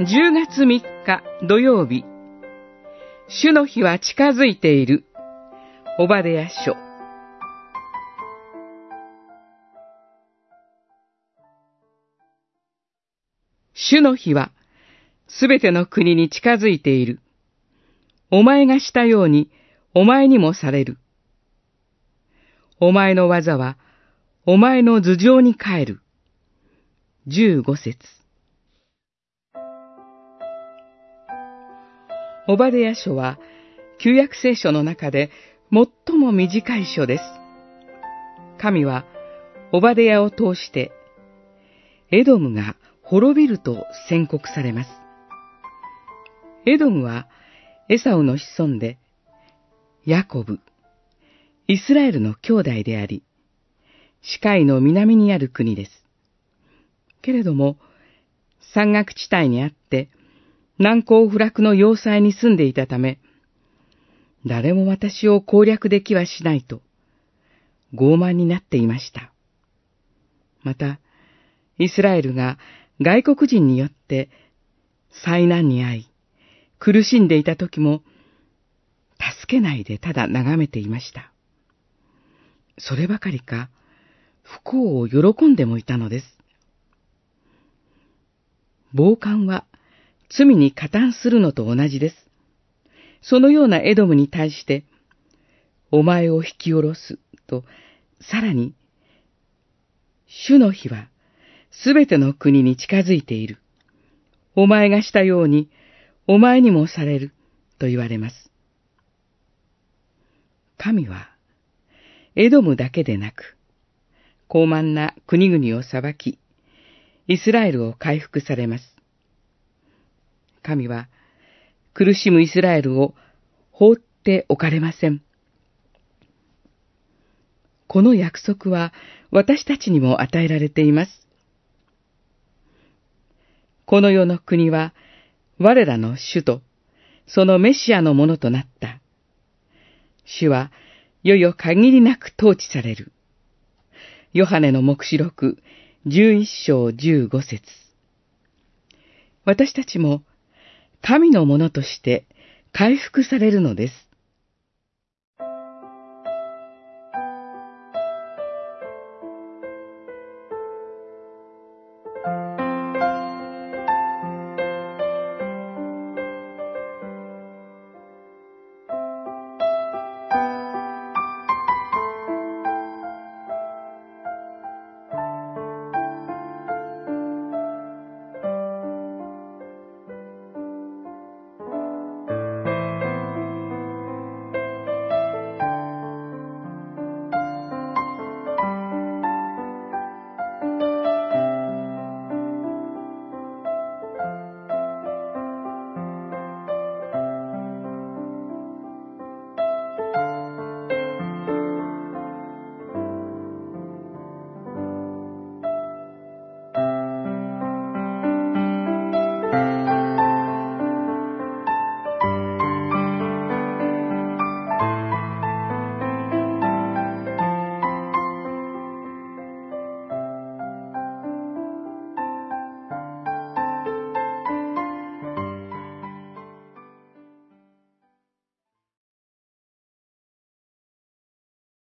10月3日土曜日、主の日は近づいている。オバデヤ書。主の日は、すべての国に近づいている。お前がしたように、お前にもされる。お前の技は、お前の頭上に帰る。十五節。オバデヤ書は、旧約聖書の中で最も短い書です。神は、オバデヤを通して、エドムが滅びると宣告されます。エドムは、エサウの子孫で、ヤコブ、イスラエルの兄弟であり、視界の南にある国です。けれども、山岳地帯にあって、難攻不落の要塞に住んでいたため、誰も私を攻略できはしないと、傲慢になっていました。また、イスラエルが外国人によって災難に遭い、苦しんでいた時も、助けないでただ眺めていました。そればかりか、不幸を喜んでもいたのです。傍観は罪に加担するのと同じです。そのようなエドムに対して、お前を引き下ろすと、さらに、主の日はすべての国に近づいている。お前がしたように、お前にもされる、と言われます。神は、エドムだけでなく、高慢な国々を裁き、イスラエルを回復されます。神は苦しむイスラエルを放っておかれません。この約束は私たちにも与えられています。この世の国は我らの主とそのメシアのものとなった。主はよよ限りなく統治される。ヨハネの目視録11章15節私たちも神のものとして回復されるのです。